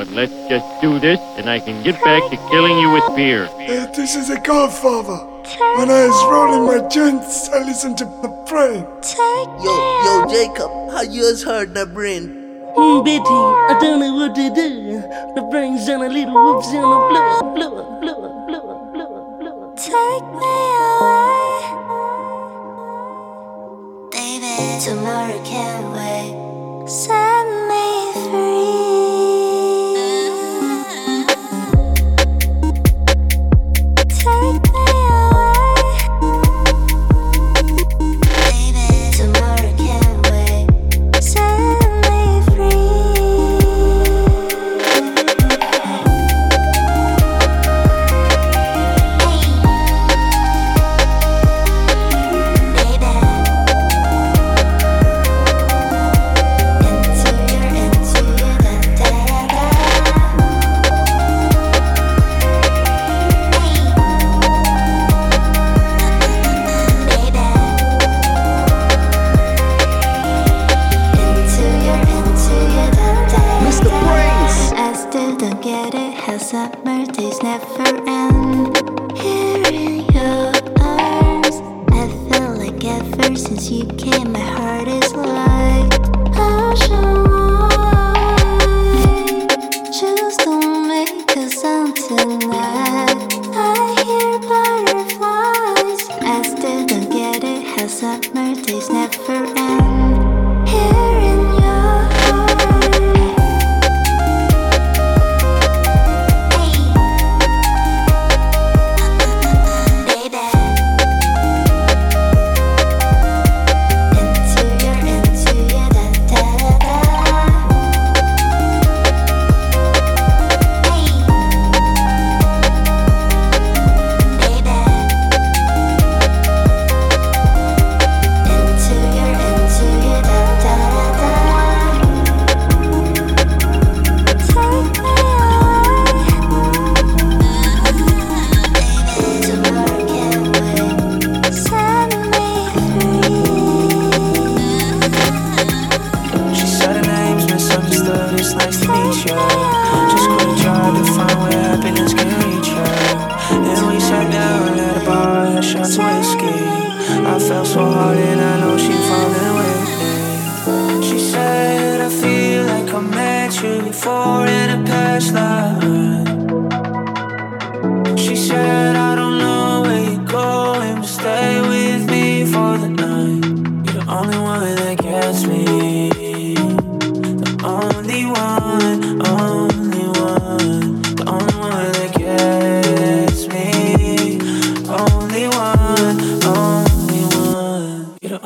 But let's just do this and I can get back to killing you with beer. Uh, this is a godfather. When I was rolling my joints, I listened to the brain. Yo, yo, Jacob, how yours heard the brain? Mm, Betty, I don't know what to do. The brain's on a little whoops on a blow, blow, blow, blow, blow, blow. Take me away, baby. Tomorrow can't wait. Set me free.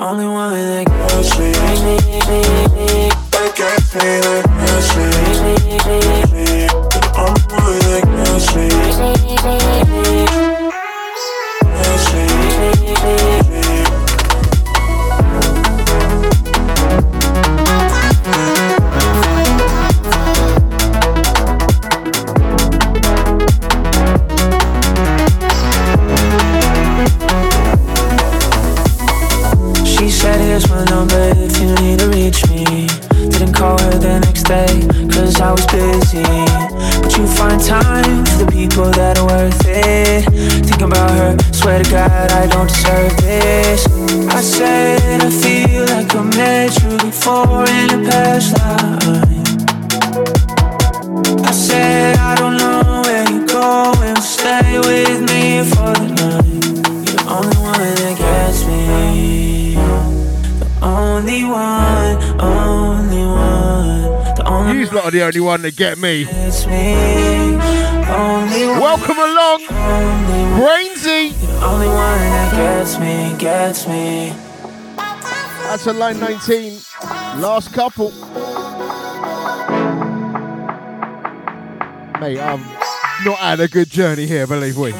Only one that gets me. That gets me, that gets me. You lot are the only one that get me. gets me Only one, Welcome along, Brainsy. Only one that gets me, gets me That's a line 19. Last couple. Mate, I'm not had a good journey here, believe we.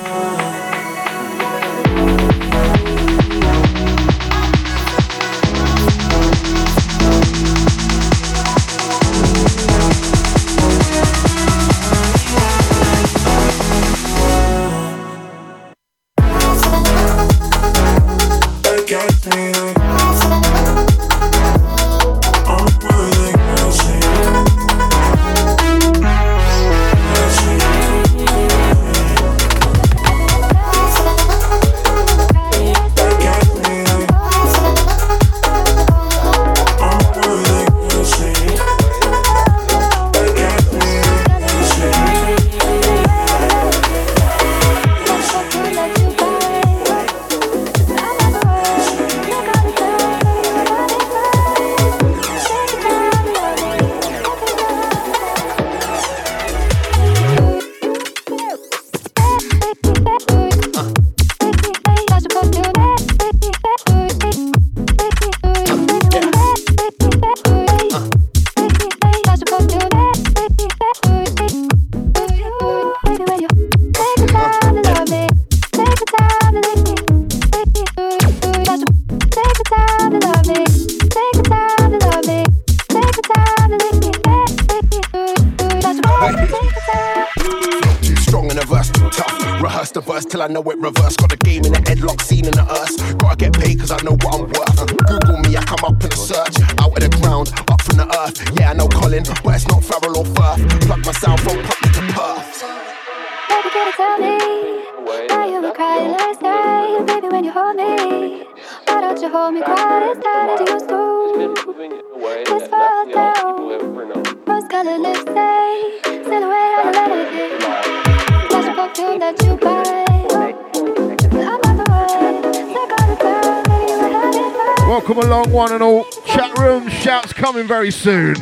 Coming very soon.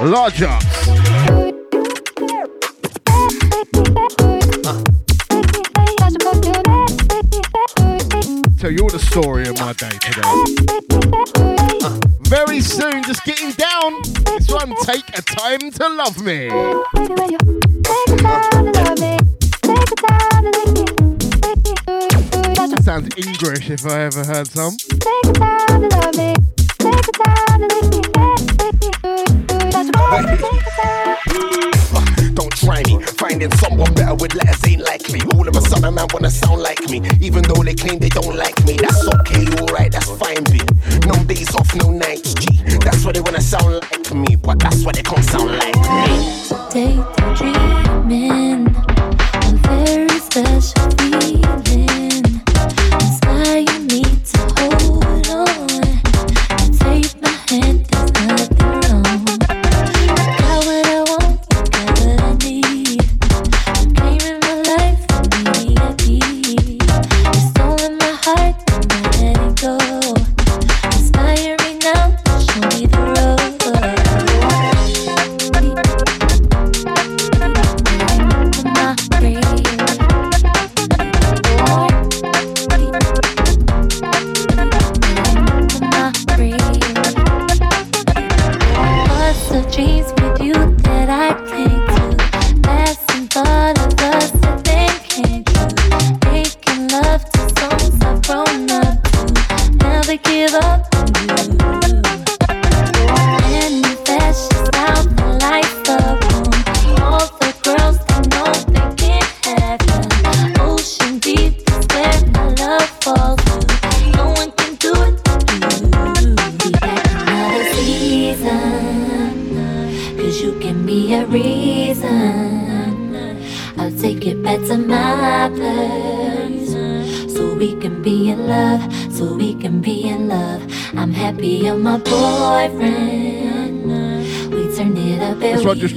Large ups. Tell you all the story of my day today. Very soon, just getting down. This one, take a time to love me. Sounds English if I ever heard some. Don't try me. Finding someone better with letters ain't likely. All of a sudden, I wanna sound like me. Even though they claim they don't like me. That's okay, alright, that's fine, B. No days off, no nights, G. That's why they wanna sound like me. But that's why they can't sound like me.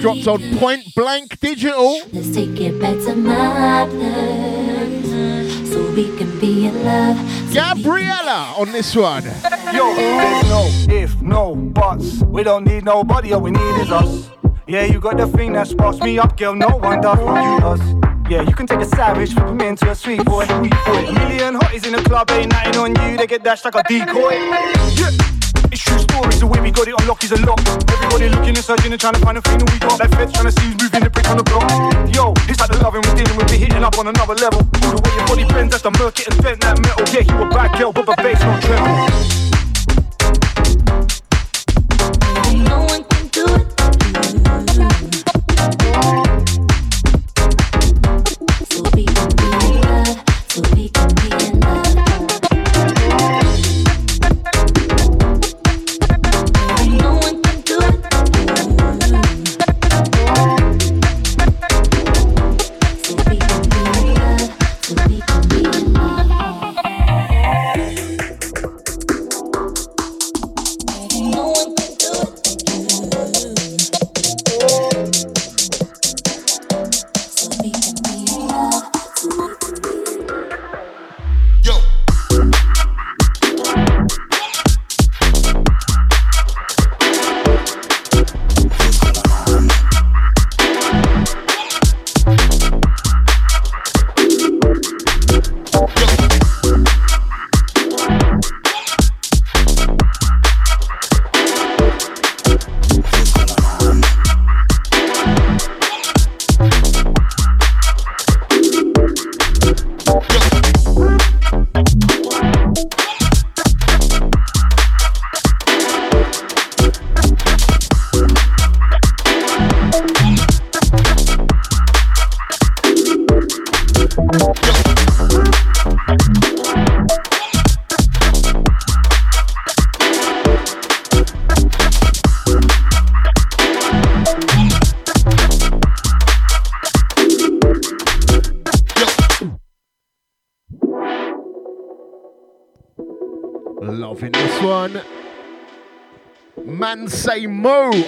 Dropped on Point Blank Digital. Let's take it back to my place. So we can be in love. Gabriella on this one. Yo, there's no if, no buts. We don't need nobody, all we need is us. Yeah, you got the thing that sparks me up, girl. No one does what you does. Yeah, you can take a savage, flip him into a sweet boy. We boy. A million hotties in the club, ain't nothing on you. They get dashed like a decoy. Yeah, it's true got it on lock is a lock. Everybody looking and searching and trying to find a thing that we got. Like feds trying to see who's moving the brick on the block. Yo, it's like the loving we're dealing with, we hitting up on another level. Ooh, the way your body bends, that's the murk and bent that metal. Yeah, you a bad girl, but the bass don't tremble.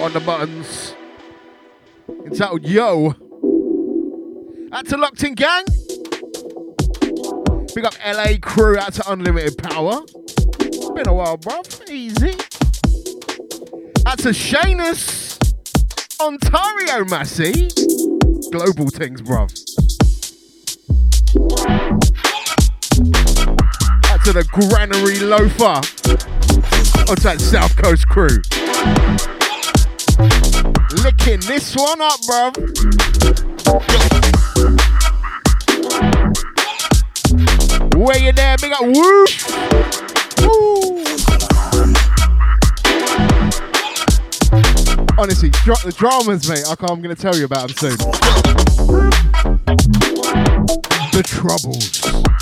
On the buttons. Entitled Yo. Out to Locked In Gang. Big up LA crew out to Unlimited Power. Been a while, bruv. Easy. Out to Shanus. Ontario, Massey. Global things, bruv. Out to the Granary Loafer. Out to that South Coast crew. Licking this one up, bruv. Where you there? Big up whoop. Woo. Honestly, dra- the dramas, mate. I I'm going to tell you about them soon. The troubles.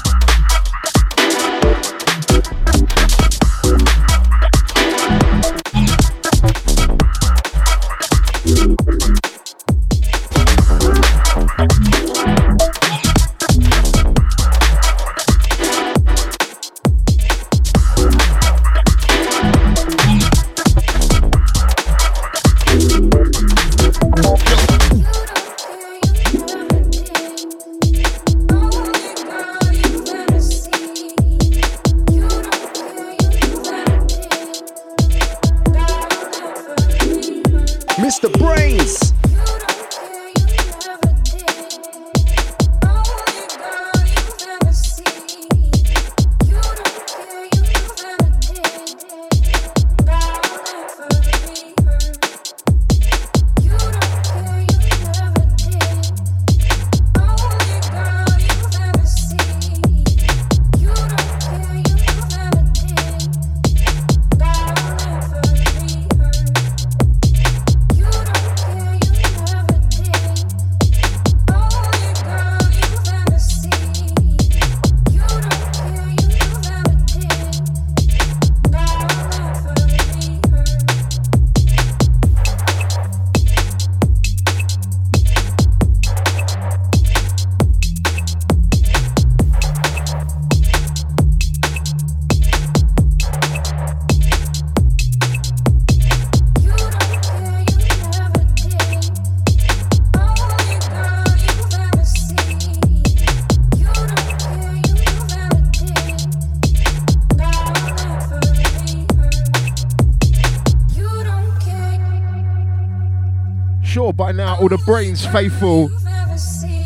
By now all the brains faithful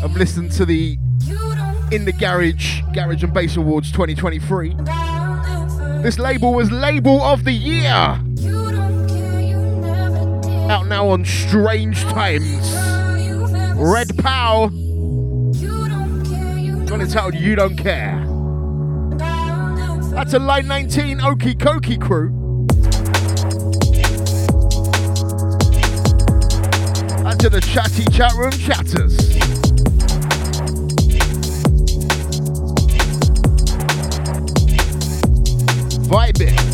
have listened to the In the Garage Garage and Bass Awards 2023. This label was Label of the Year. Out now on Strange Times. Red Pow. Got it titled You Don't Care. That's a Line 19 Okie Kokie crew. To the chatty chat room chatters. Vibe it.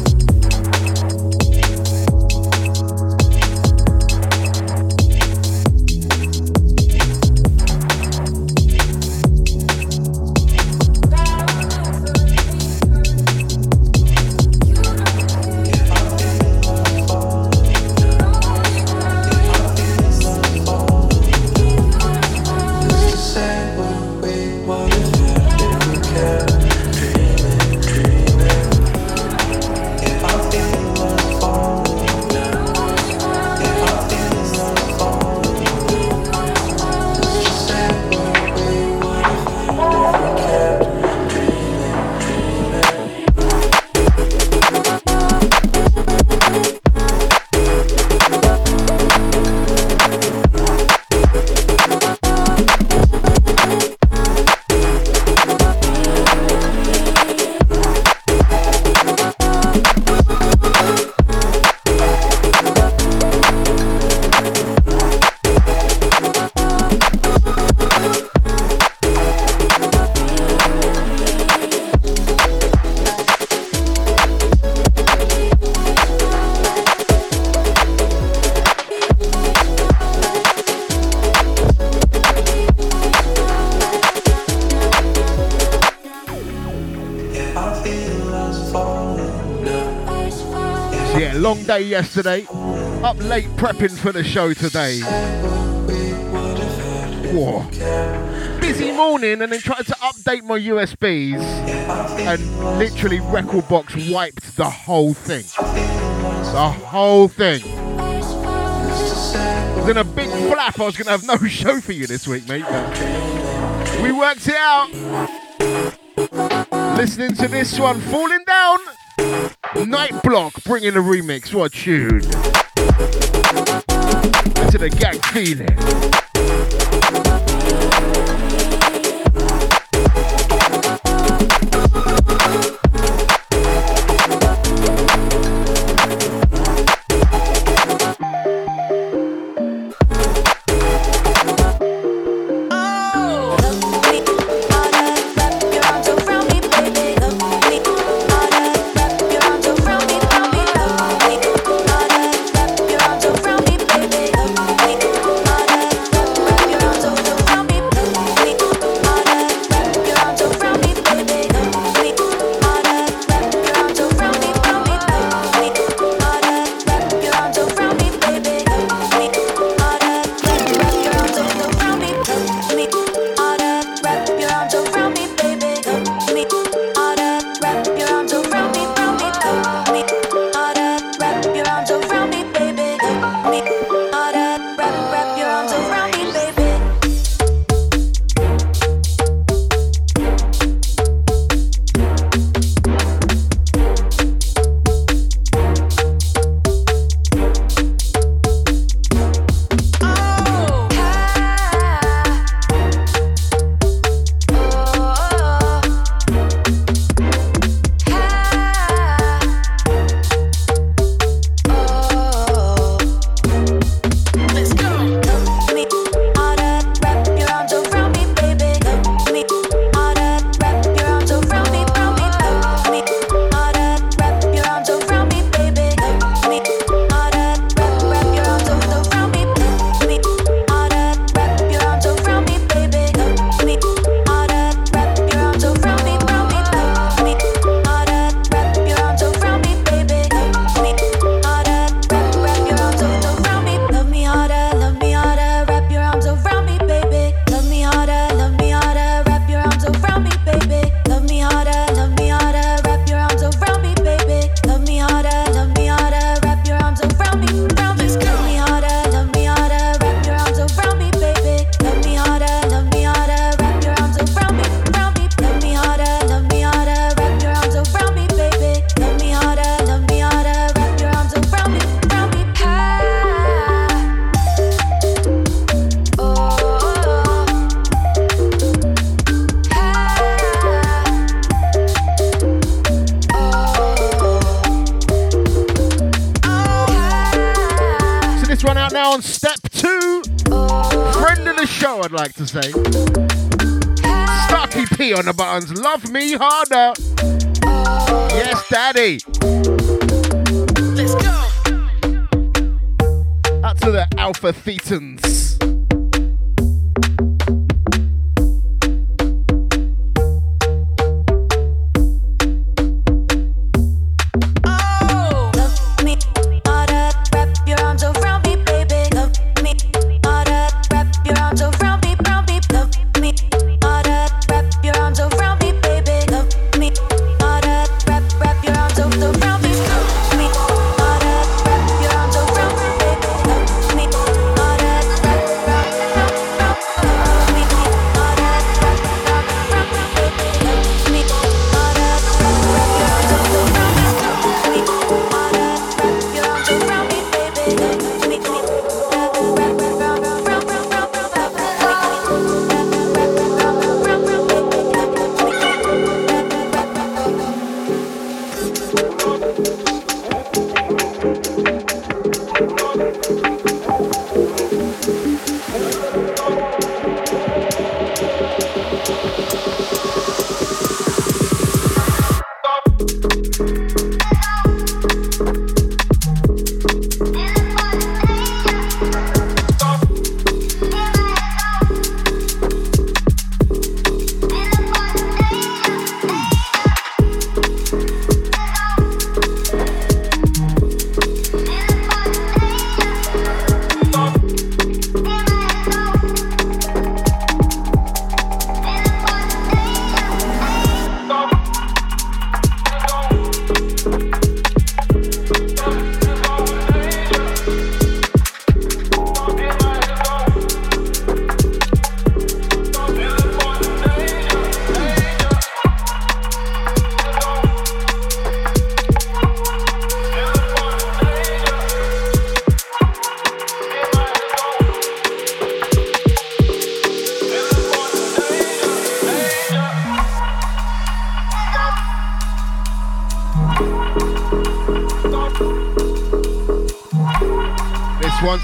Day yesterday. Up late prepping for the show today. Whoa. Busy morning and then tried to update my USBs and literally Rekordbox wiped the whole thing. The whole thing. Then a big flap, I was to have no show for you this week, mate. We worked it out. Listening to this one, falling. Night Block bringing the remix. What tune? Into the gang feeling. ハハハハ!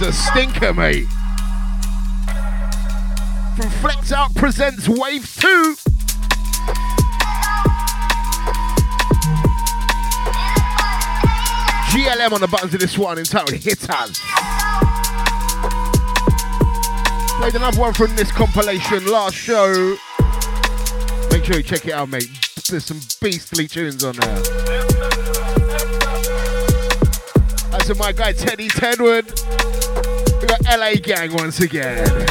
a stinker, mate. From Flex Out presents Wave 2. GLM on the buttons of this one entitled hard. Played another one from this compilation last show. Make sure you check it out, mate. There's some beastly tunes on there. That's my guy Teddy Tedward. LA gang once again.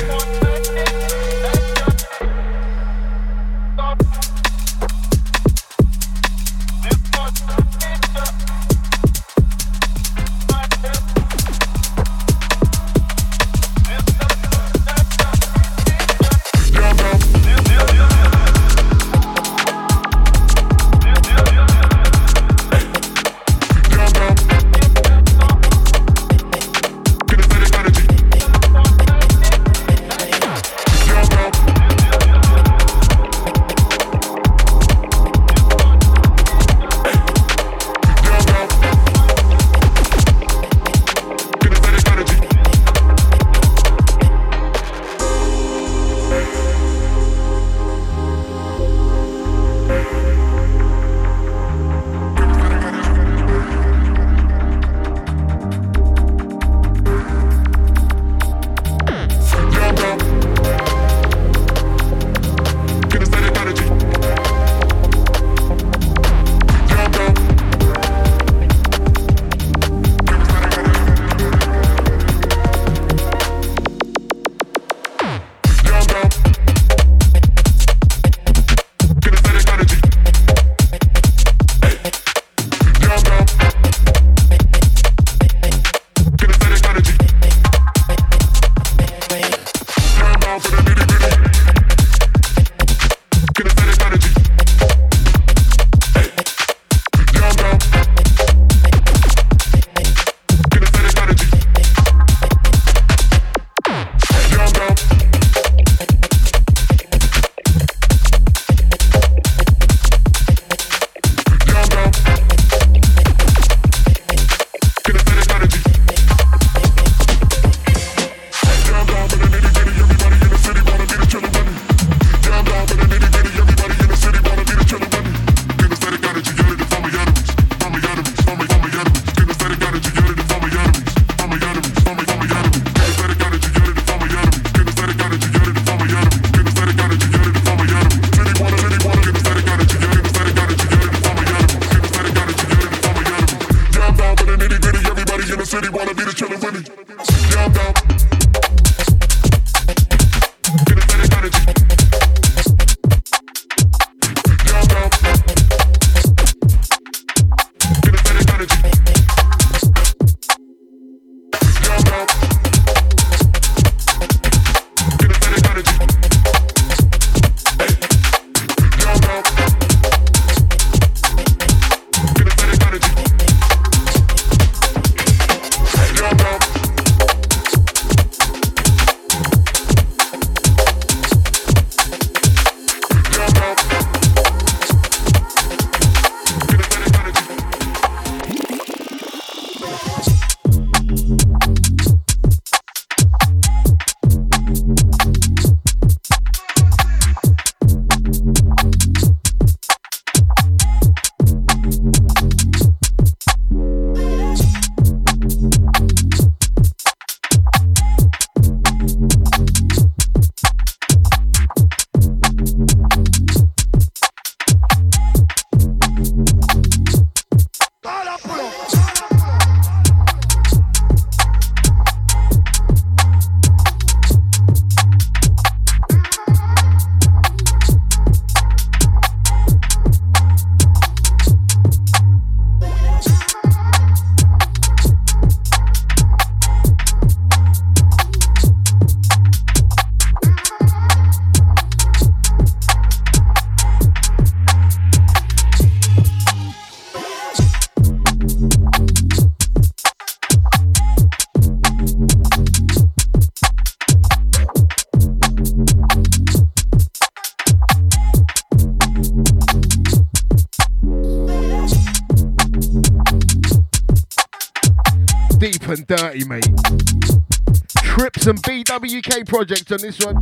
Project on this one.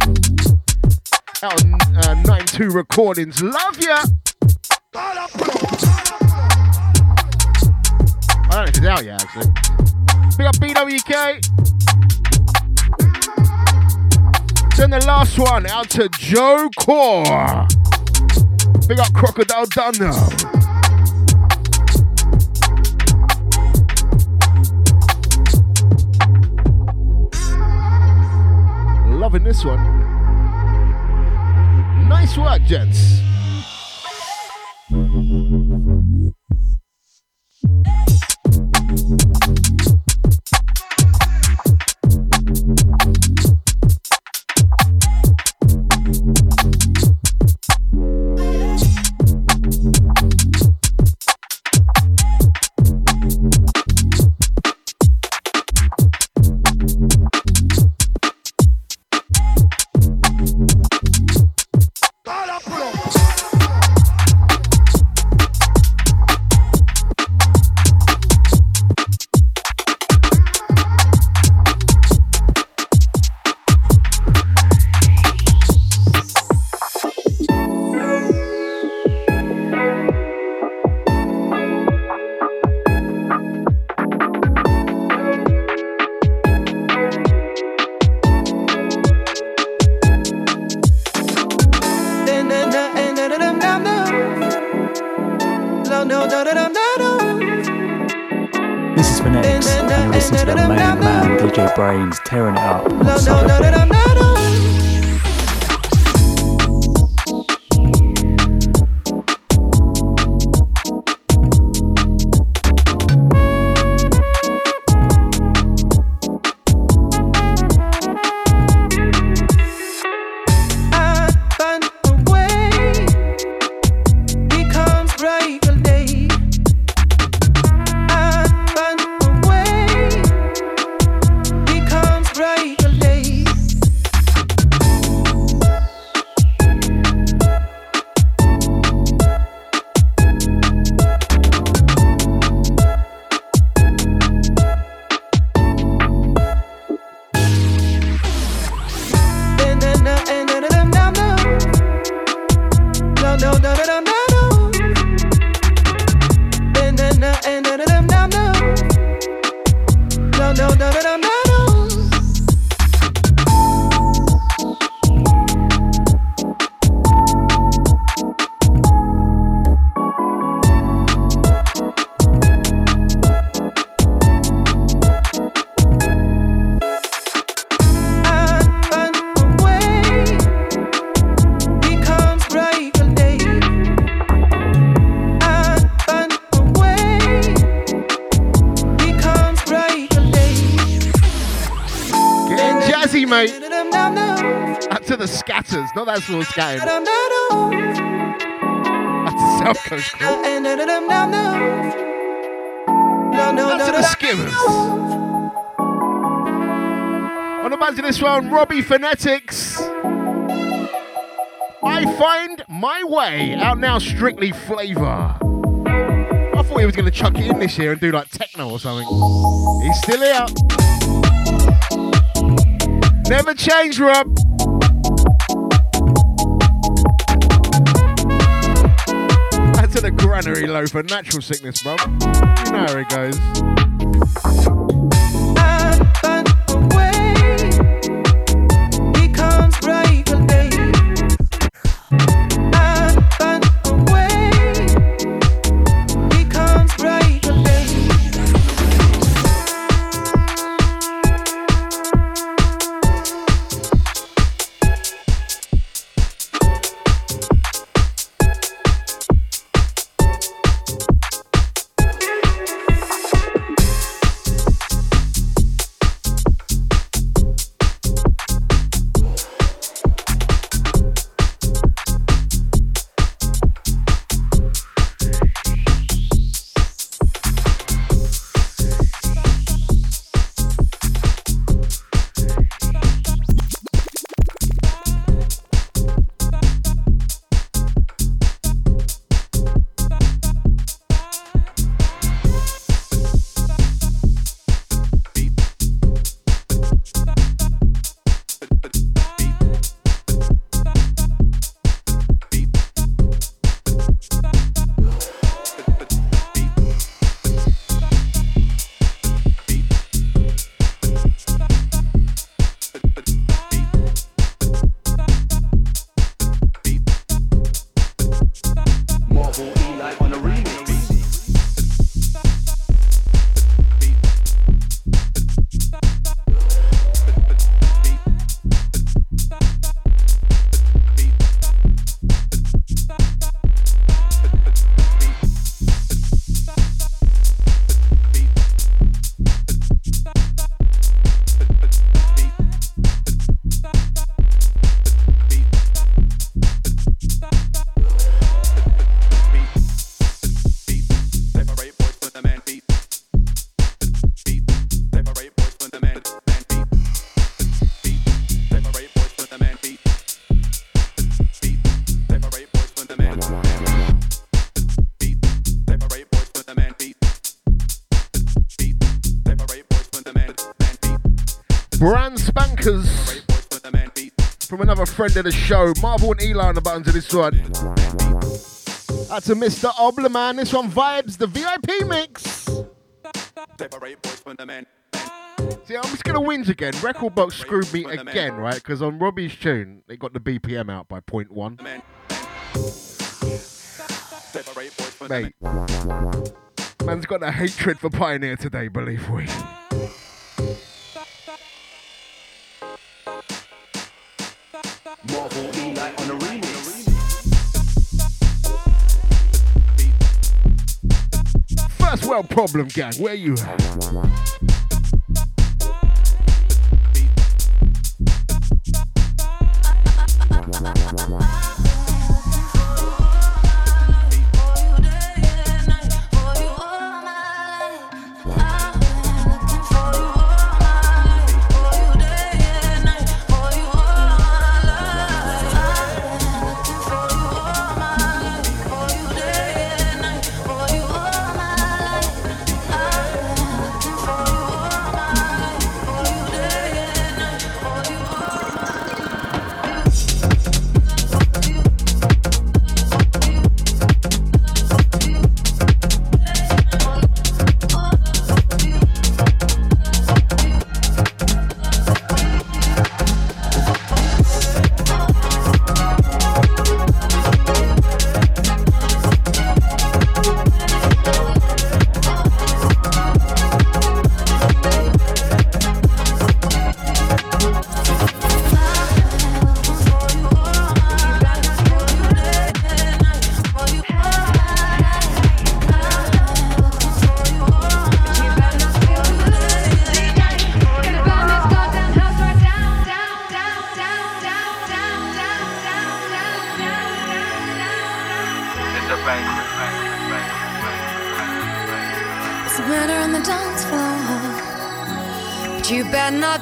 Out on uh, 92 recordings. Love ya! I don't know if it's out yet, actually. Big up BWK. Then the last one out to Joe Core. Big up Crocodile Dunno. This one. Nice work, gents. Scatters, not that sort of scatting. That's the South Coast crew. Out to the skimmers. On the back this one, Robbie Phonetics. I find my way out now, strictly flavour. I thought he was going to chuck it in this year and do like techno or something. He's still here. Never change, Rob. To the granary natural sickness, bro. You know how it goes. Friend of the show. Marvel and Eli on the buttons of this one. That's a Mr. Oblerman. This one vibes the VIP mix. See, I'm just gonna whinge again. Rekordbox screwed me again, right? Because on Robbie's tune, they got the BPM out by point one. Mate, man's got a hatred for Pioneer today, believe we. First world problem, gang. Where you at?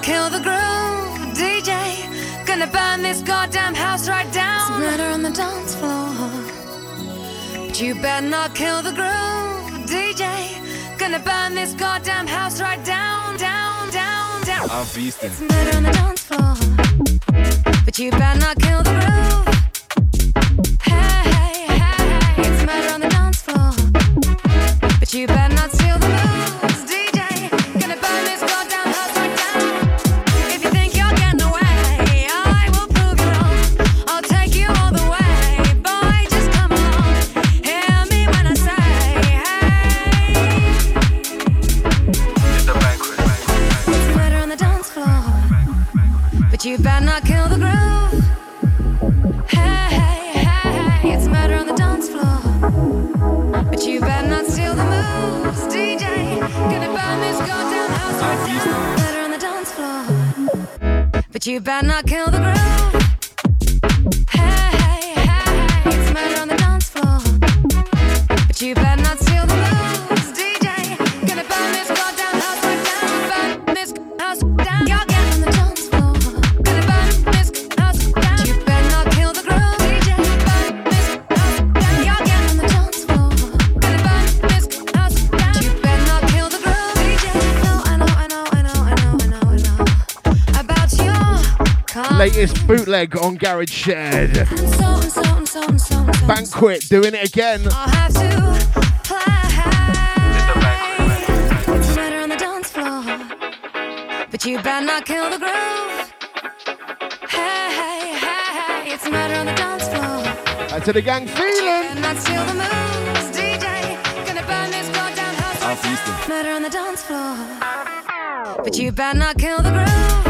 Kill the groove, DJ. Gonna burn this goddamn house right down. It's murder on the dance floor. But you better not kill the groove, DJ. Gonna burn this goddamn house right down, down, down, down. I'm feasting. It's murder on the dance floor. But you better not kill the groove. Hey, hey, hey, hey. It's murder on the dance floor. But you better not you better not steal the moves, DJ. Gonna burn this gun down house or murder on the dance floor. But you better not kill the groove. Latest on Garage Shed. so so so. Banquet doing it again. To play. It's murder on the. But you better not kill the groove. Hey, hey, hey, hey. It's murder on the dance floor. Out to the gang feeling. Better not steal the moves, DJ. Gonna burn this goddamn house. Murder on the dance floor. But you better not kill the groove.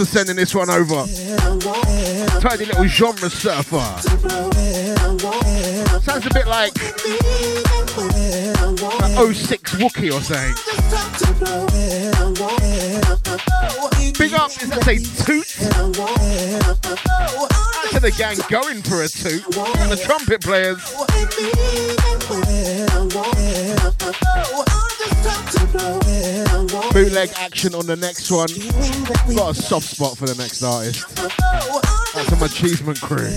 for sending this one over. Tiny little genre surfer. Sounds a bit like an 06 Wookie or something. Big up, is that a toot? to the gang going for a toot. And the trumpet players leg action on the next one. Got a soft spot for the next artist. That's some achievement crew.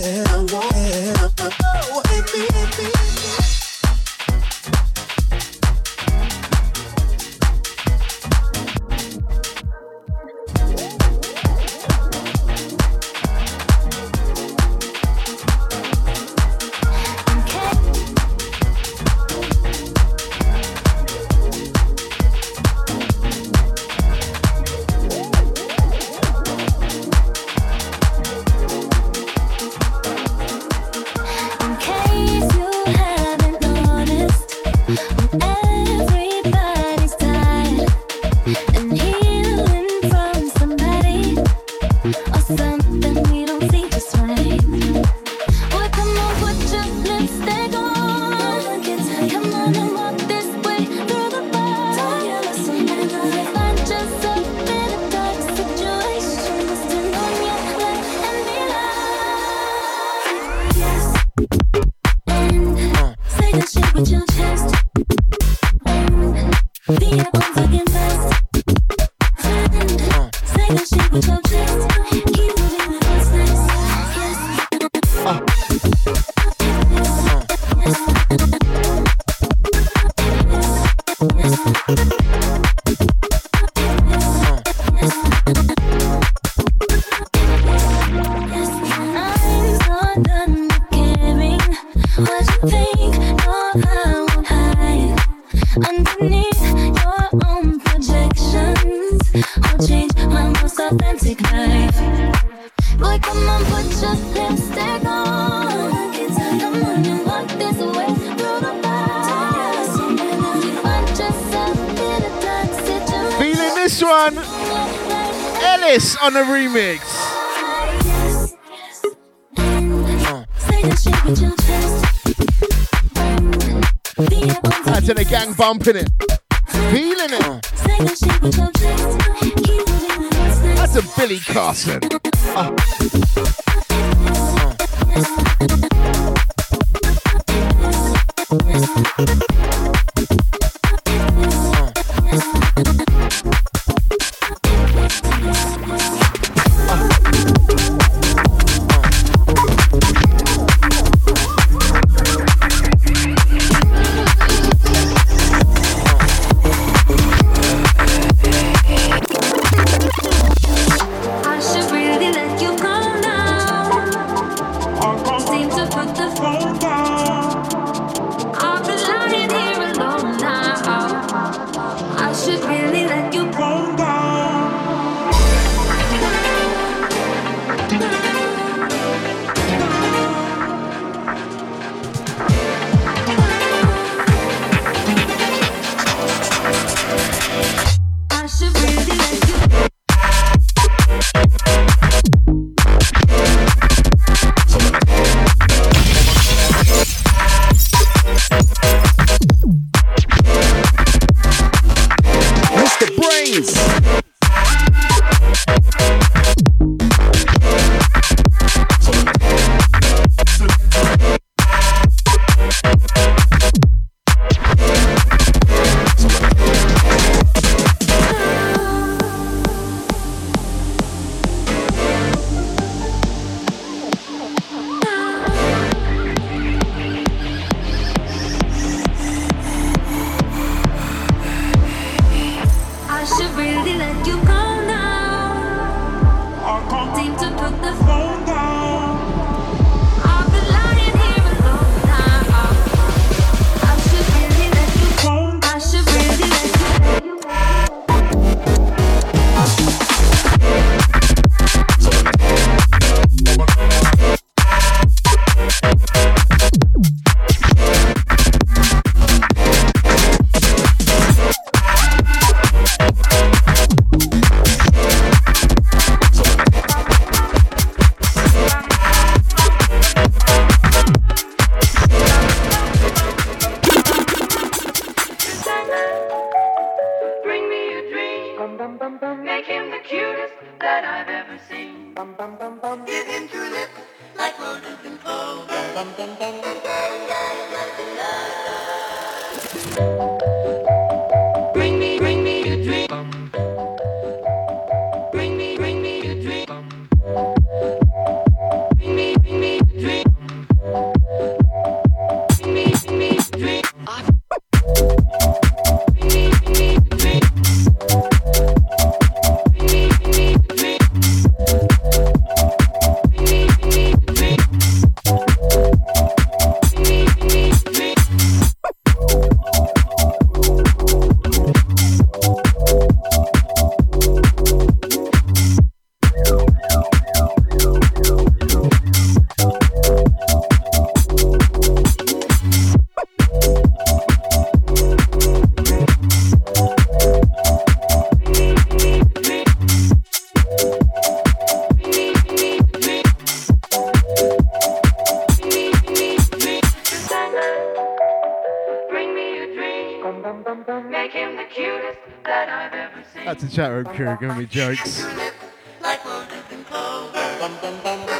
jokes.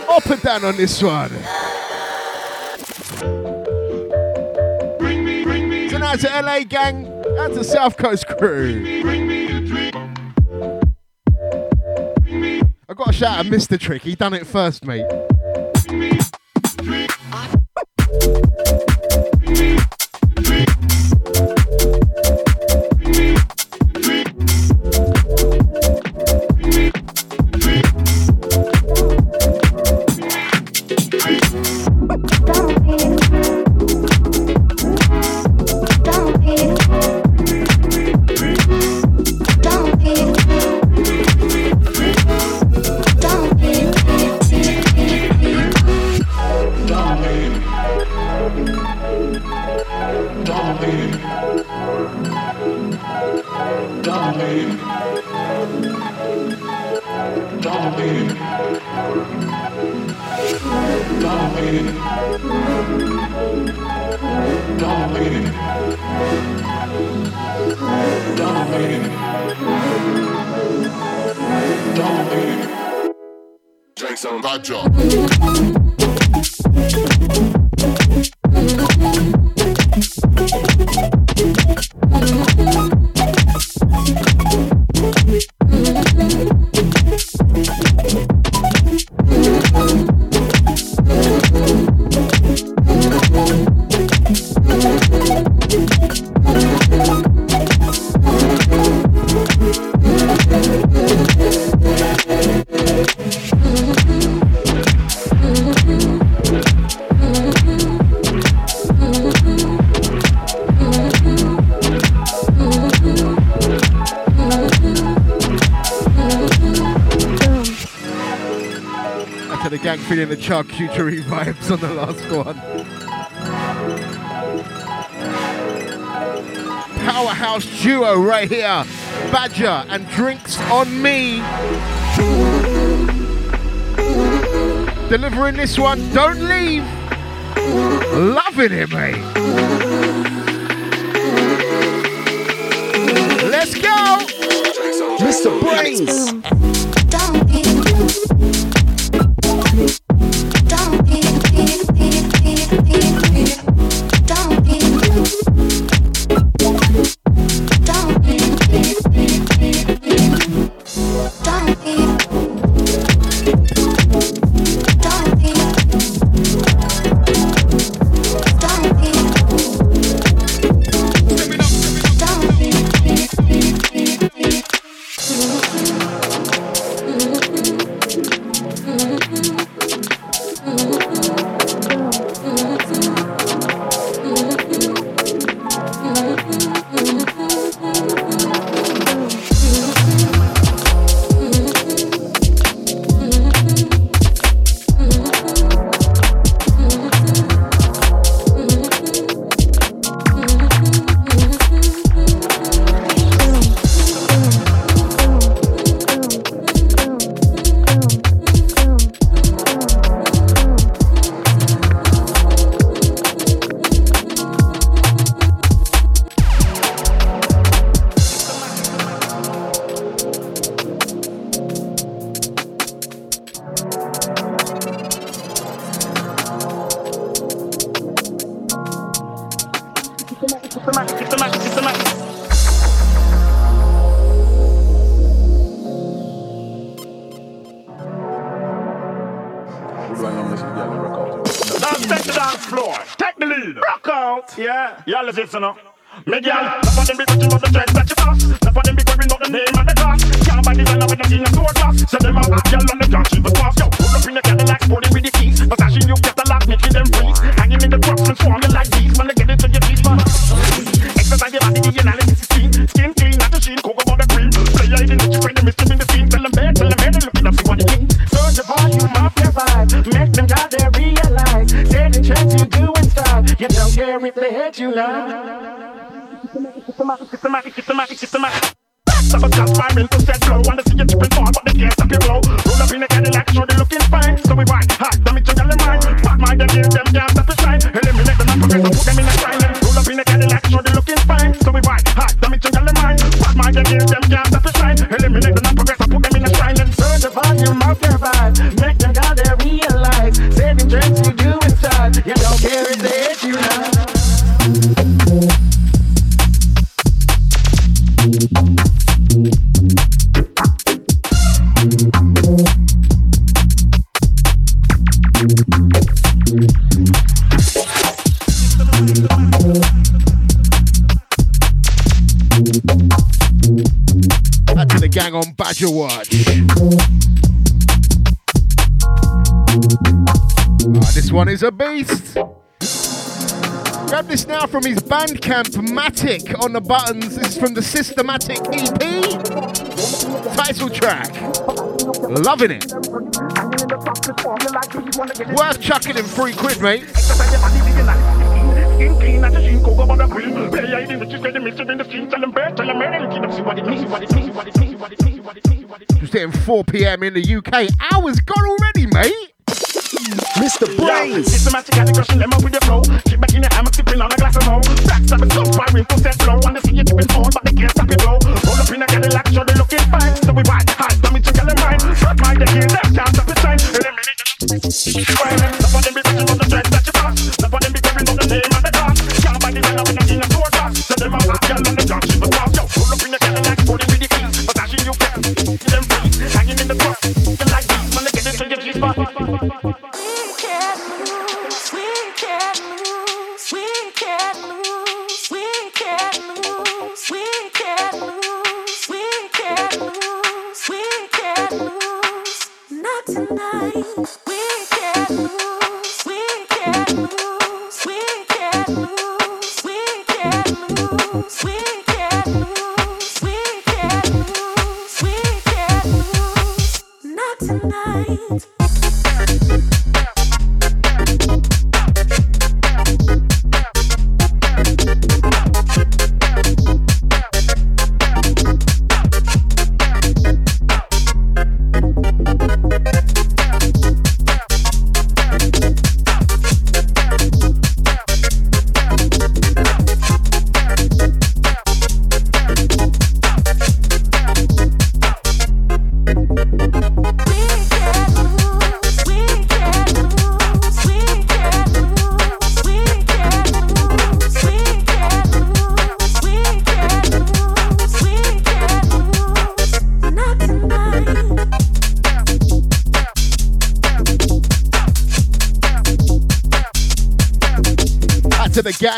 Up and down on this one. Tonight's me. So now to LA gang and the South Coast crew. I got a shout at Mr. Trick. He done it first, mate. Drink some vodka. The gang feeling charcuterie vibes on the last one. Powerhouse duo right here. Badger and Drinks on Me. Delivering this one, don't leave. Loving it, mate. Let's go. Mr. Brainz. systematic, systematic. Sabotage my mental strength. from his Bandcamp Matic on the buttons. This is from the Systematic EP. Title track. Loving it. Worth chucking him three quid, mate. in the tell man, what. Just hitting 4 p.m. in the UK. Hours gone already. Mr. Brainz. Systematically crushing them up with the flow. Kick back in the hammock, sipping on a glass of rum. Racks up a soap, my wrinkles set low. Wanna see you tipping on, but they can't stop it, blow.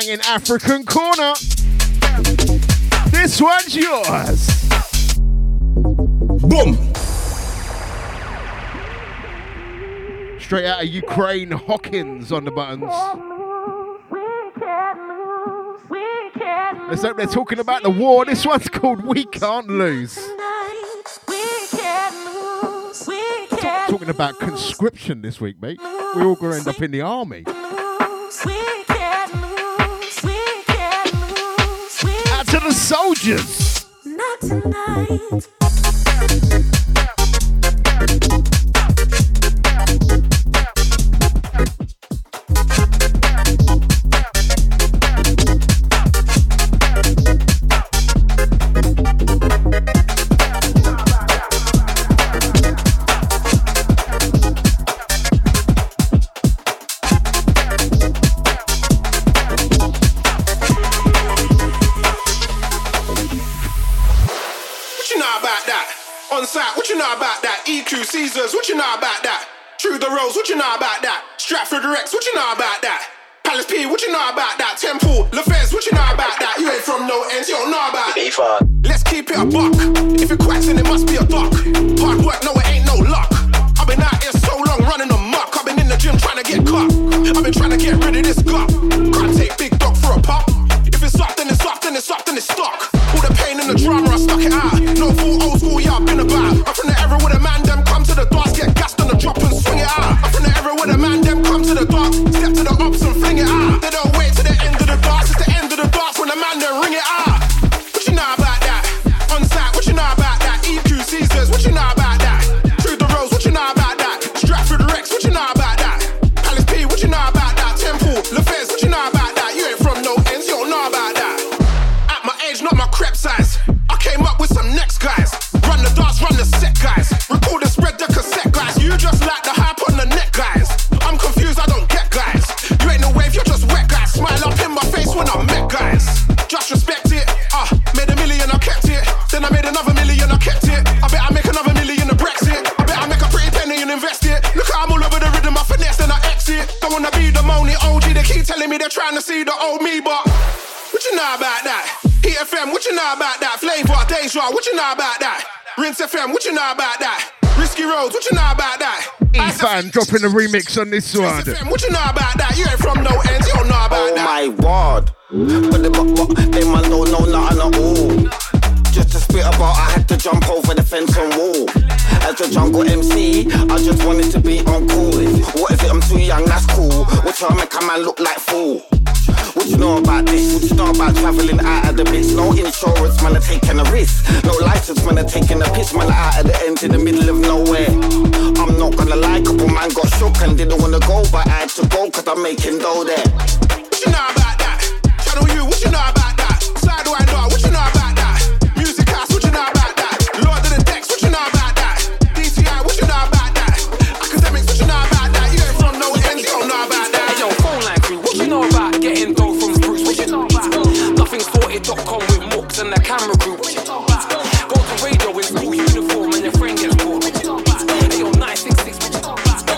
banging African corner. This one's yours. Boom. Straight out of Ukraine, Hawkins on the buttons. Let's hope they're talking about the war. This one's called We Can't Lose. Talking about conscription this week, mate. We all going to end up in the army. to the soldiers. Not tonight. Caesars, what you know about that? True the Rose, what you know about that? Stratford Rex, what you know about that? Palace P, what you know about that? Temple, LaFez, what you know about that? You ain't from no ends, you don't know about that. Let's keep it a buck. If you're quacking, it must Joie, what you know about that? Rinse FM, what you know about that? Risky Roads, what you know about that? Ethan dropping a remix on this one. FM, what you know about that? You ain't from no ends, you don't know about oh that. my word. But the buck buck, them man don't nothing at all. Just to spit about, I had to jump over the fence and wall. As a jungle MC, I just wanted to be on cool. What if it, I'm too young, that's cool. What What's I make a man look like fool? you know about this? What you know about traveling out of the bitch? No insurance, man, I'm taking a risk. No license, man, I'm taking a piss, man, out of the end in the middle of nowhere. I'm not gonna lie, couple man got shook and didn't wanna go, but I had to go, cause I'm making dough there. What you know about the camera crew. Go to radio in school uniform and your friend gets bored. Hey, yo, 966.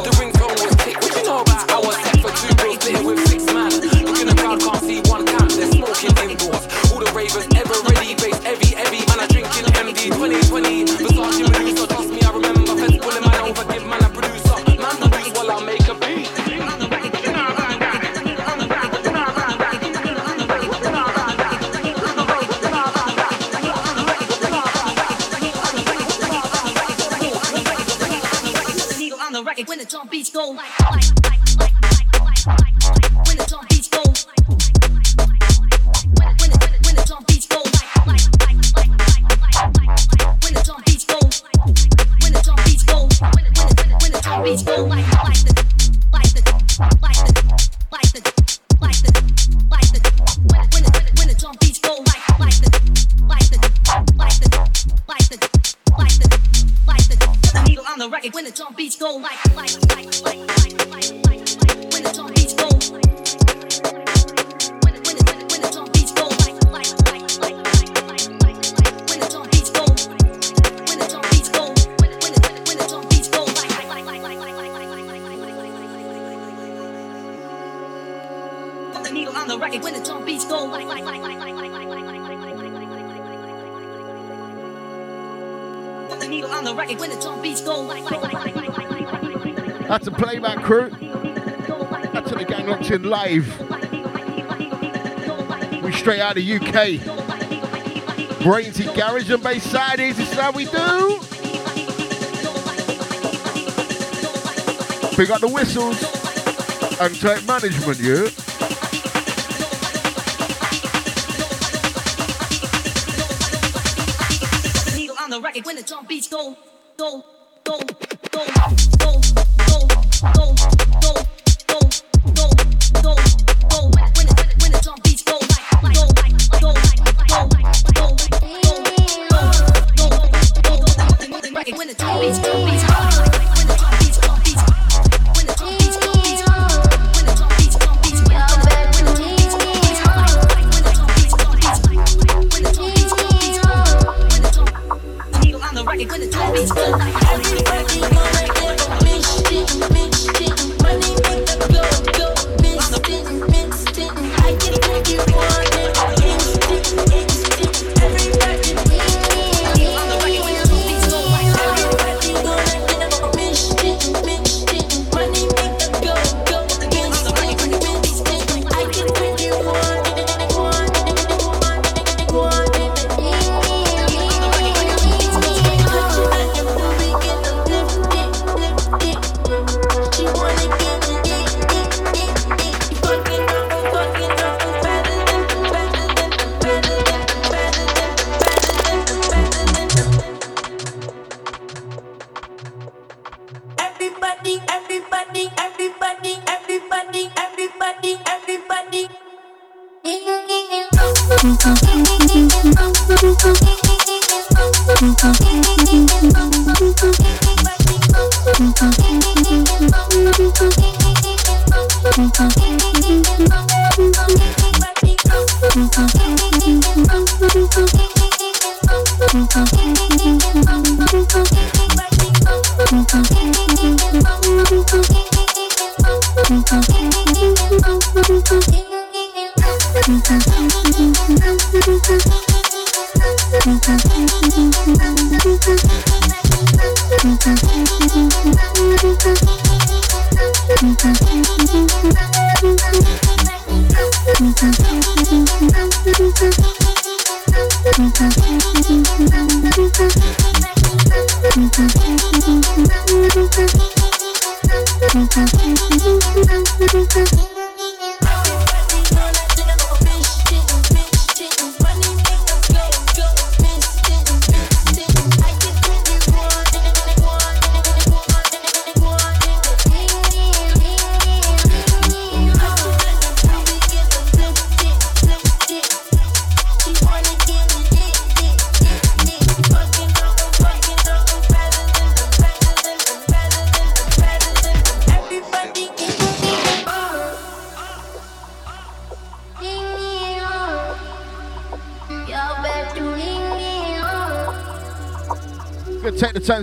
The ringtone was kicked. What you know about? I was set for two bros sitting with six man. Looking around, can't see one camp. They're smoking indoors. All the ravers ever ready, base heavy, heavy. Man, I drinking MD 2020. Versace so trust me, I remember. Fence pulling man over, give man a producer. Man, the while I make Roll. live. We straight out of the UK. Brainsy garage and Bayside is this how we do. Pick up the whistles and take management, yeah. when the drum beats go.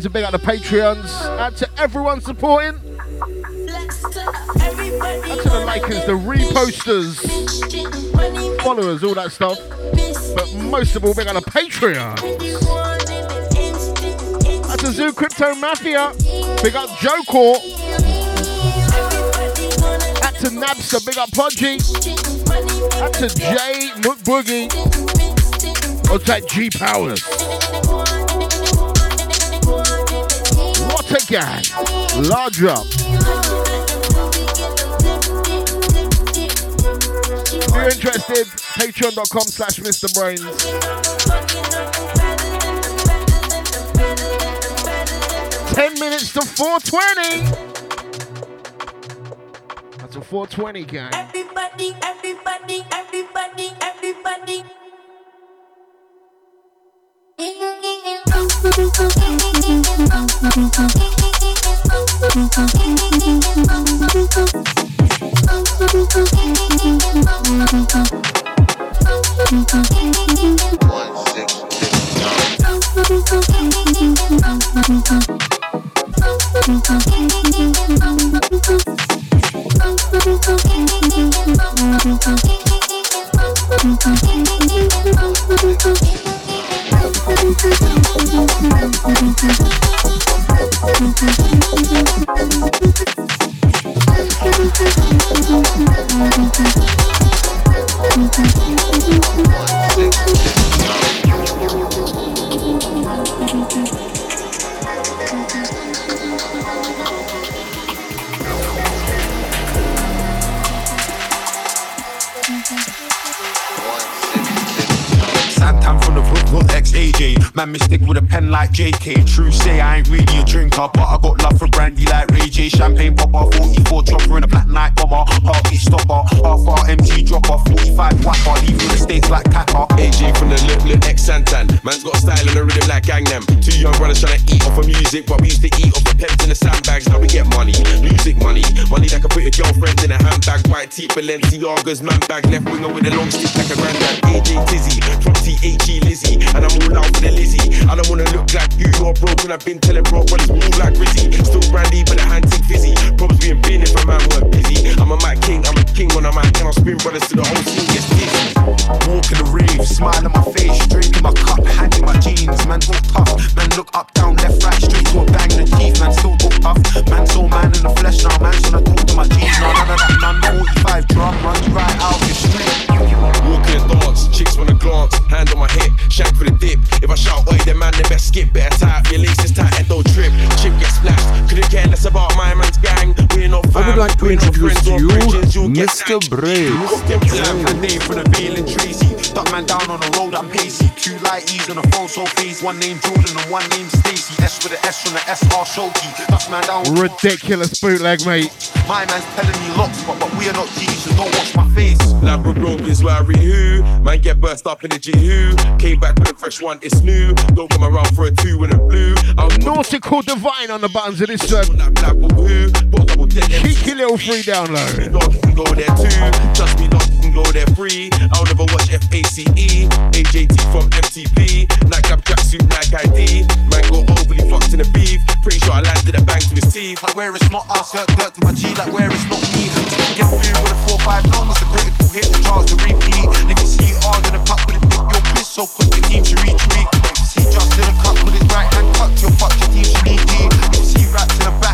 To big out the Patreons. Out to everyone supporting. Out to the likers, the reposters, followers, all that stuff. But most of all, big out the Patreon. Out to Zoo Crypto Mafia. Big up Joe Court. Out to Nabster, big up Podgy. Out to Jay Mook Boogie. What's that G Powers? A gang. Large up. If you're interested, patreon.com slash Mr. Brainz. Ten minutes to 420. That's a 420 gang. Everybody, everybody, everybody, everybody. JK. True say I ain't really a drinker, but I got love for brandy like Ray J. Champagne popper, 44 dropper in a black night bomber. Heartbeat stopper, half hour MG dropper, 45 whapper, leaving the states like Kappa. AJ from the look, look ex Santan. Man's got style and a rhythm like gang them. Two young brothers trying to eat off of music, but handbag. White tee, Balenciagas, man bag, left winger with a long stick like a granddad. AJ Tizzy, from T-H-E Lizzy, and I'm all out for the Lizzy. I don't wanna look like you, you're broken. I've been telling bro, but it's more like Rizzy. Still brandy, but the hand fizzy. Probs being bin if a man weren't busy. I'm a mic king, I'm a king when I'm out, and I'll spin brothers to the whole team gets dizzy. Walk in the rave, smile on my face, drink in my cup, hand in my jeans. Man, talk tough. Man, look up, down, left, right, straight to a bang in the teeth. Man, still tough. Man, so man in the flesh now. Man, so I talk to my jeans now. None of that, none 45 drum runs right out the street. Walking and dance, chicks wanna glance, hand on my hip, shank for the dip. If I shout, oi, then man, they best skip. Better tie up your laces tight and don't trip. Chip get splashed, couldn't care less about my man's gang. We're not I would like to introduce friends to you bridges, Mr. Brave. Got them time for the day for the Bale and Tracy. Duck man down on the road, I'm pacey. Two light E's on the phone, so phase. One name Jordan and one name Stacy. S with the S from the SR Shoki. Duck man down. Ridiculous bootleg, mate. My man's telling me locks, but, but we are not G's, so don't watch my face. Labrador is where I read who. Man get burst up in the G who. Came back with a fresh one, it's new. Don't come around for a two and a blue. I'm Nautical Divine on the buttons of this one. Cheeky little free download. Dog can go there too. Just me, dog can go there free. I'll never watch FACE, AJT from MTV. Nightcap tracksuit, Nike ID. Man go overly fucked in the beef. Pretty sure I landed a bang to his teeth. Like where it's not us, skirt, skirt to my G, like where it's not me. Get through with a 4-5 long, it's a critical hit, the chance to repeat. Niggas see it hard in the cup with it, dip your piss so quick, the team should retreat. If you see just in the cup with his right hand cut, your fuck your team should need If you see raps in the back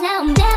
look up, down,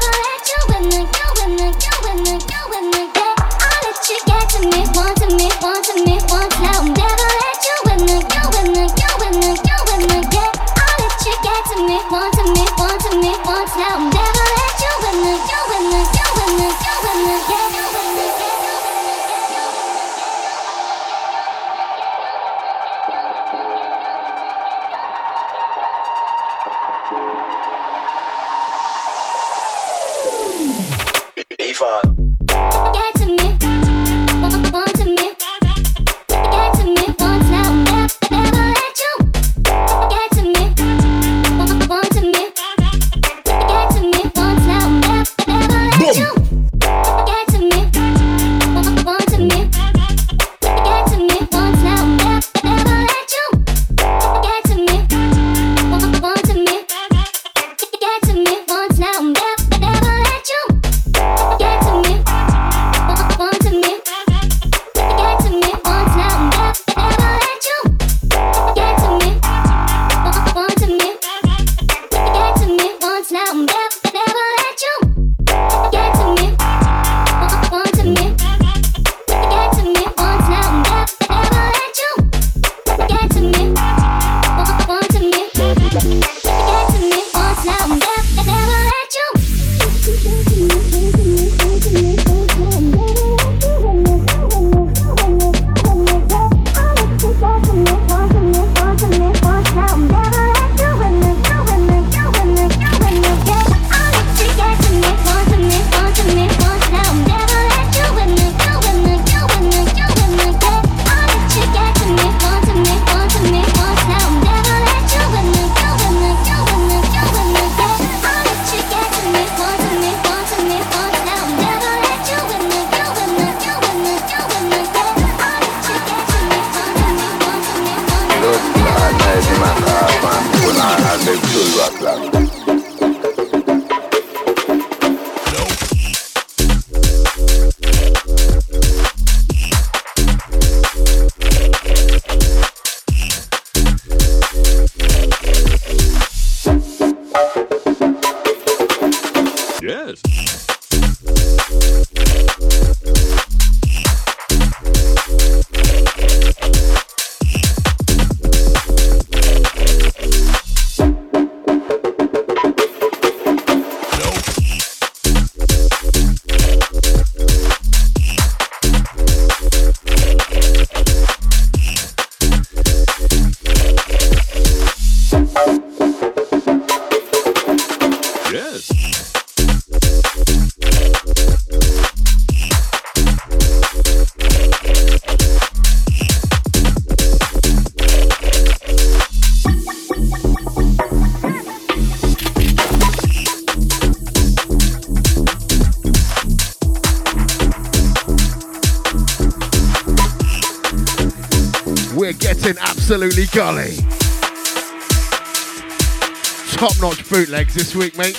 Top notch bootlegs this week, mate.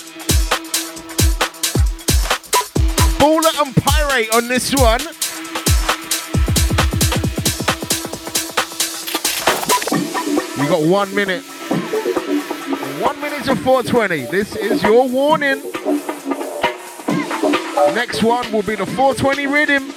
Baller and Pirate on this one. You got one minute. One minute to 420. This is your warning. Next one will be the 420 rhythm.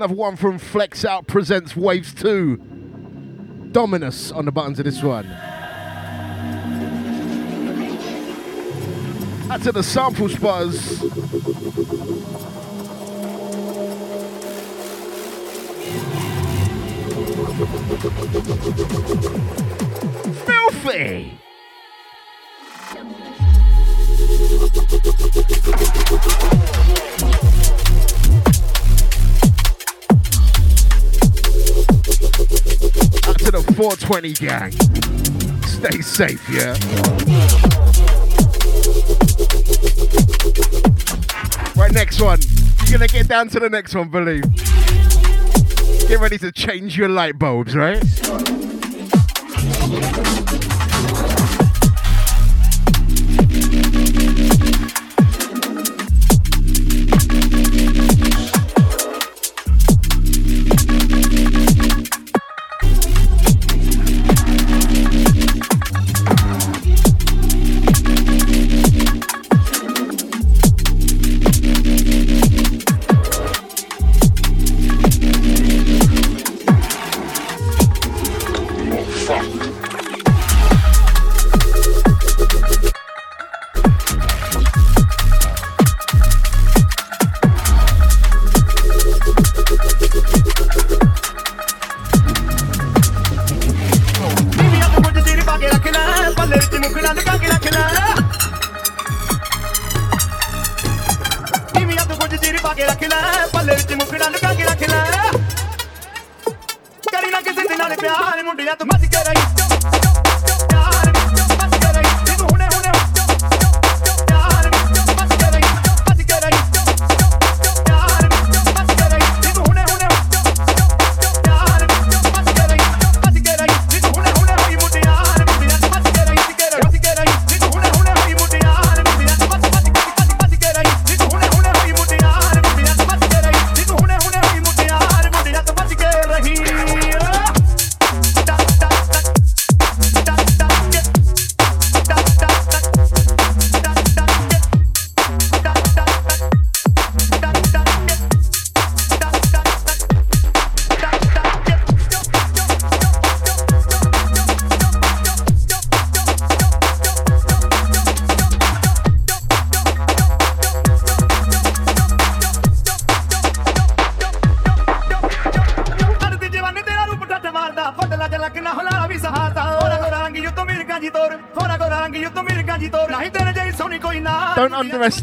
Another one from Flex Out presents Waves 2. Dominus on the buttons of this one. That's to the sample spotters. Filthy! 20, gang. Stay safe, yeah? Right, next one. You're gonna get down to the next one, believe. Get ready to change your light bulbs, right?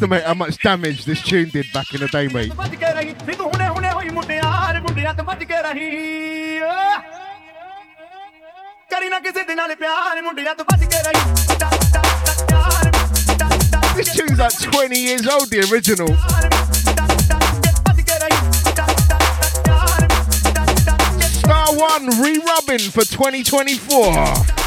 underestimate how much damage this tune did back in the day, mate. This tune's like 20 years old, the original. Star One re-rubbing for 2024.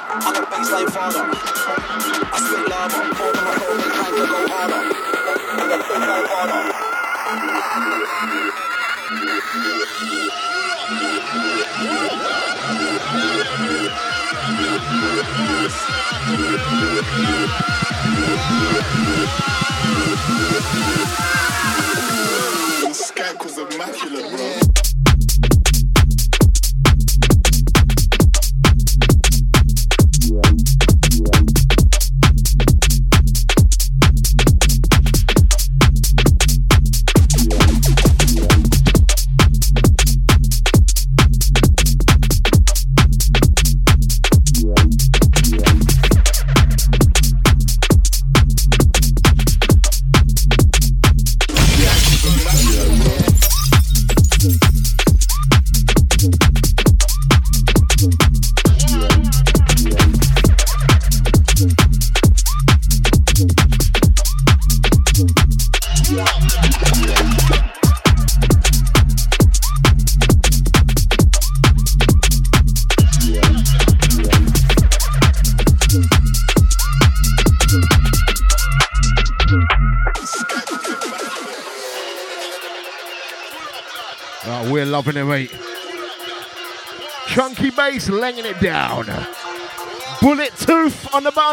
I'm a baseline father. I spit lava, Pour on my soul, they trying to go harder. I'm a baseline father. Skank was immaculate, bro.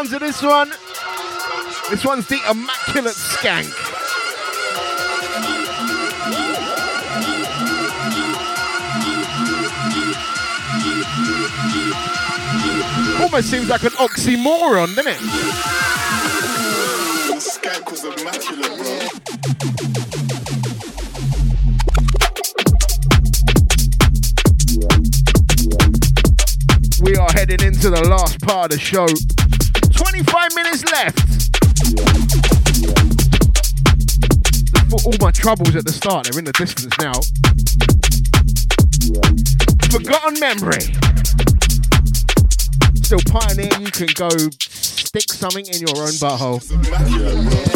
On of this one. This one's the immaculate skank. Almost seems like an oxymoron, doesn't it? Skank was immaculate, bro. We are heading into the last part of the show. 25 minutes left. The- All my troubles at the start, they're in the distance now. Forgotten memory. Still pioneer, you can go stick something in your own butthole.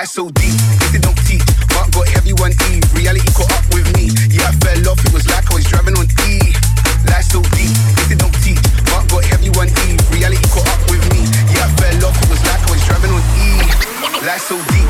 Life so deep. If it don't teach. But got everyone Eve. Reality caught up with me. Yeah, I fell off. It was like I was driving on E. Life so deep. If it don't teach. But got everyone Eve. Reality caught up with me. Yeah, I fell off. It was like I was driving on E. Life so deep.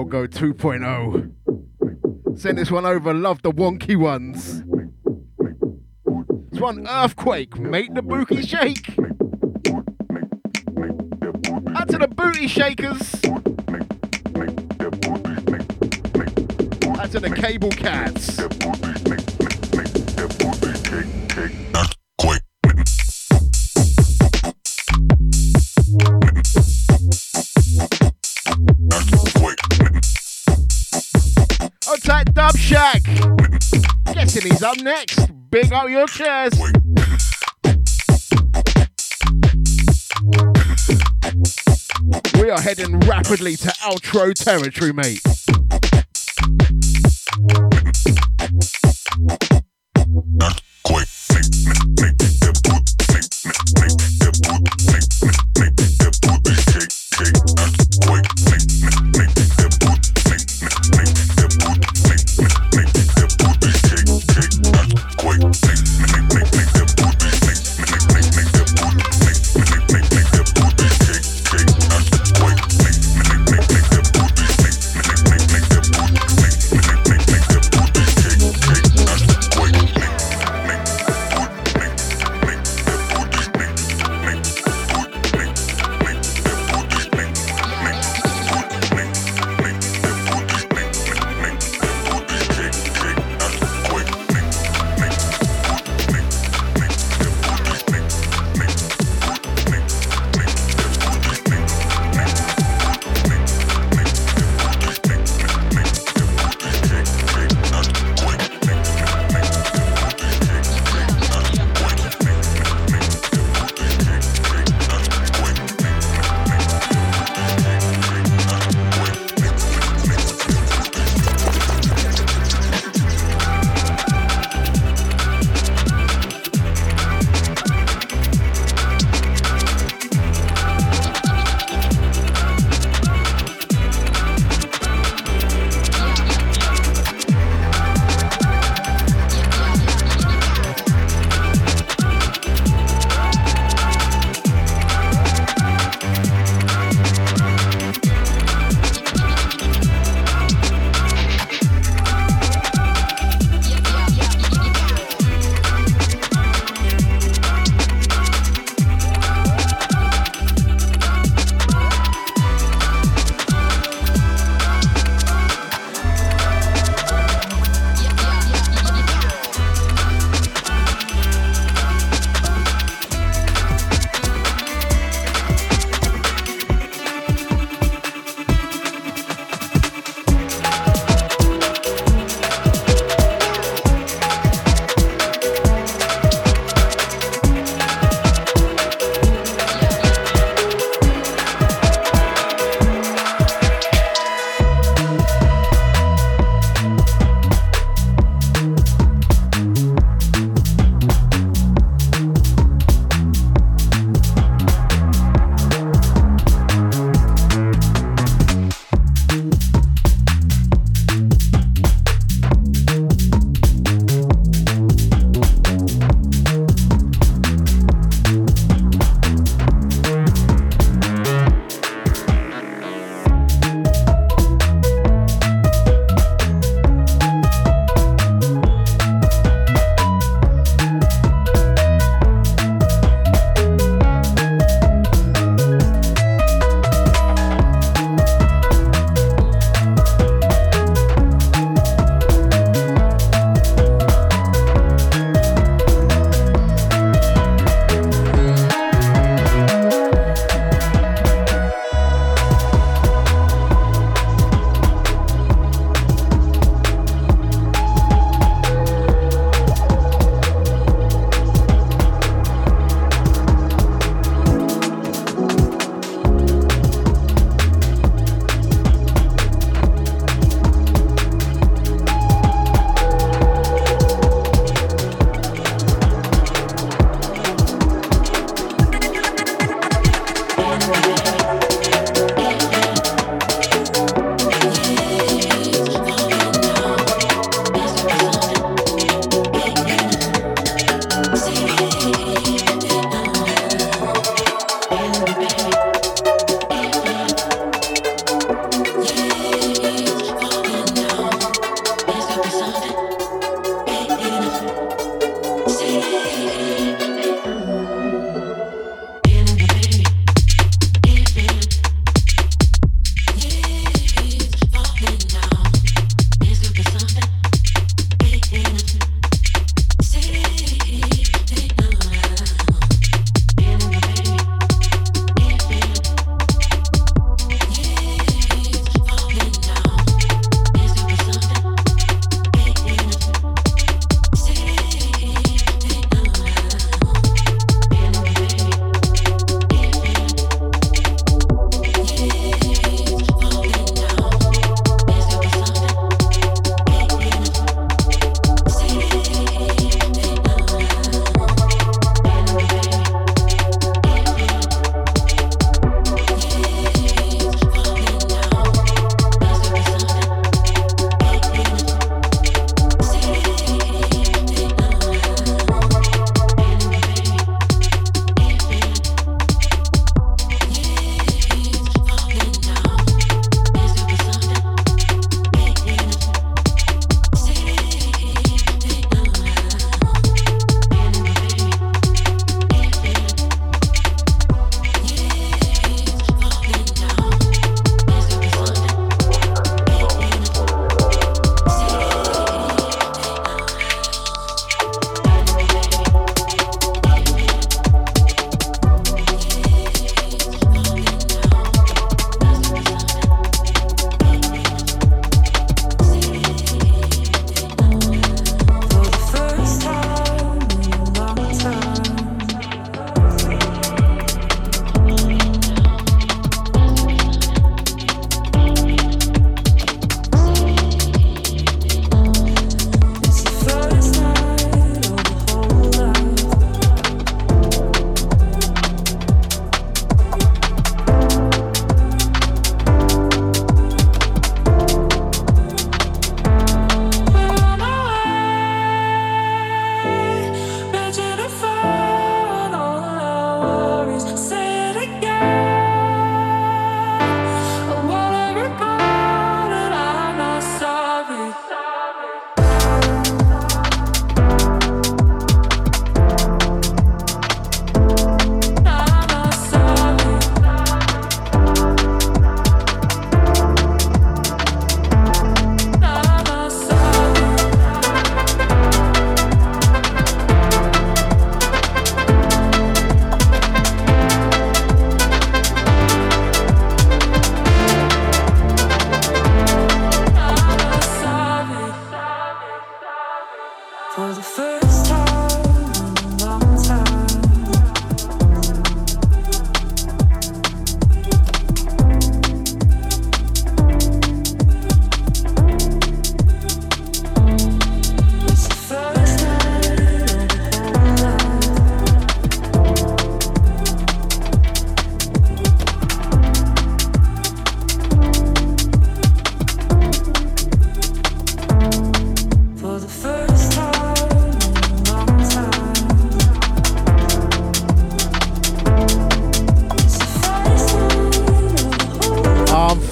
Algo 2.0. Send this one over. Love the wonky ones. This one earthquake. Make the booty shake. Out to the booty shakers. Out to the cable cats. Your chest. We are heading rapidly to outro territory, mate.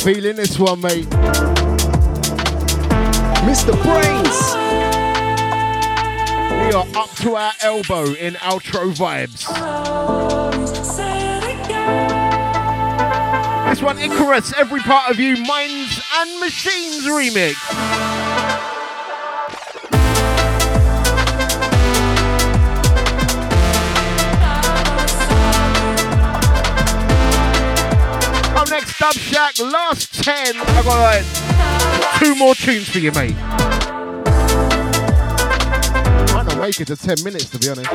Feeling this one, mate. Mr. Brainz. We are up to our elbow in outro vibes. This one, Icarus, every part of you, Minds and Machines remix. Dub Shack, last 10. I got like two more tunes for you, mate. Might not make it to 10 minutes, to be honest.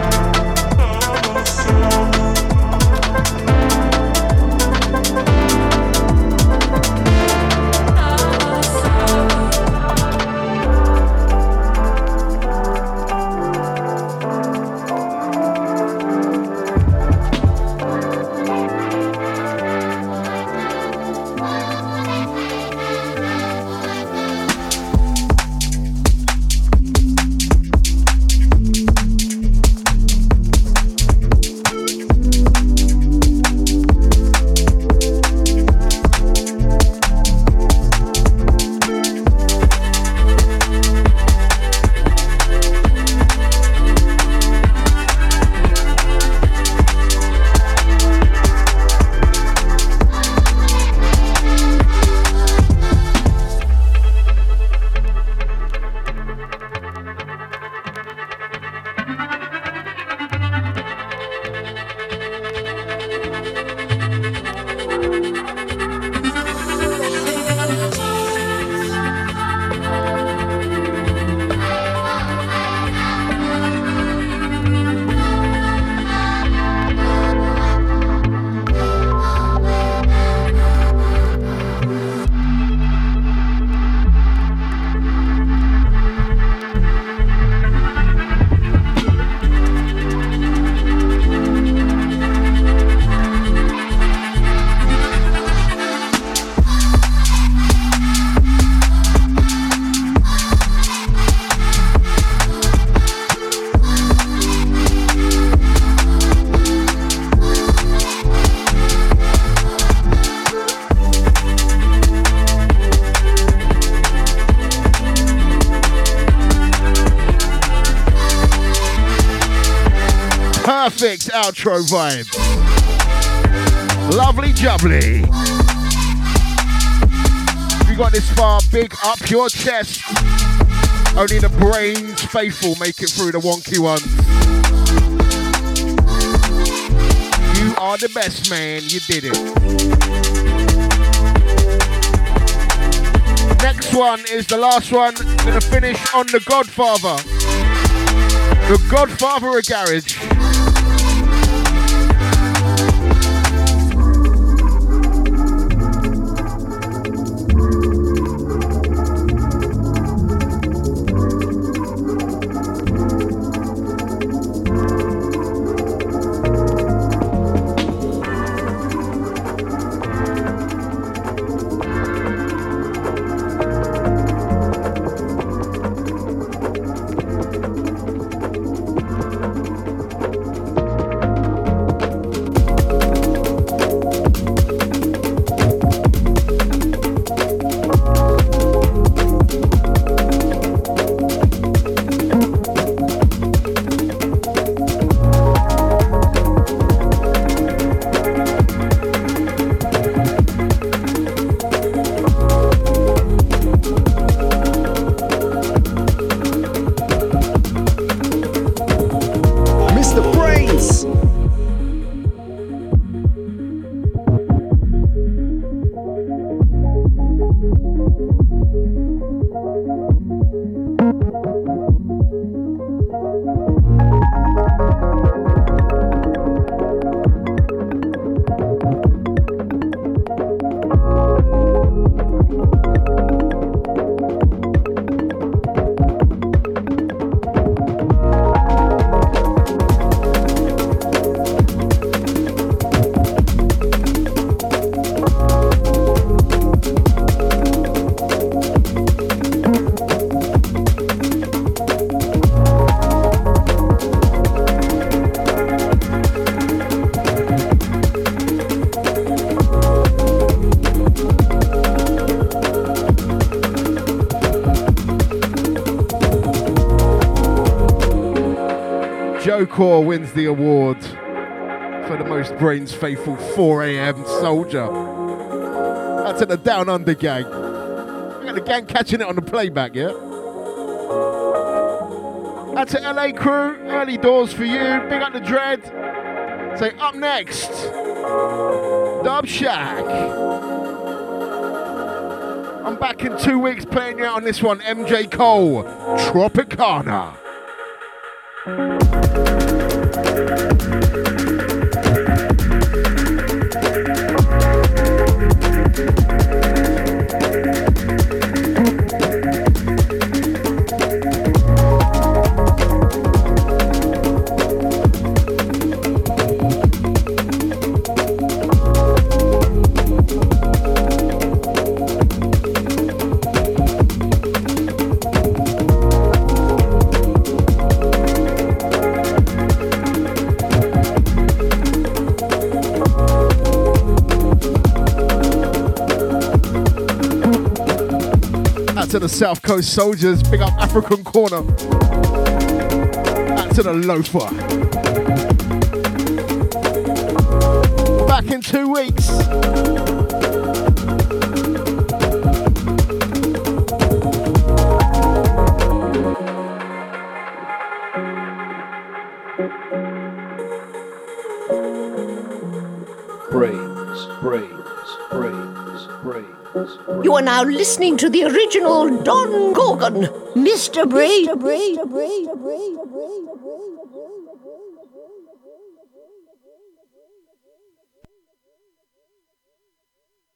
Outro vibe. Lovely jubbly. If you got this far, big up your chest. Only the Brainz faithful make it through the wonky ones. You are the best man, you did it. Next one is the last one. Gonna finish on the Godfather. The Godfather of Garage. Core wins the award for the most Brainz faithful 4 a.m. soldier. That's in the Down Under gang. We got the gang catching it on the playback, yeah? That's an LA crew, early doors for you. Big up the dread. Say up next, Dub Shack. I'm back in two weeks playing you out on this one, MJ Cole, Tropicana. South Coast Soldiers. Big up African Corner. Out to the Loafer. Back in two weeks. You are now listening to the original Don Gorgon, Mr. Brain. Mr. Brain.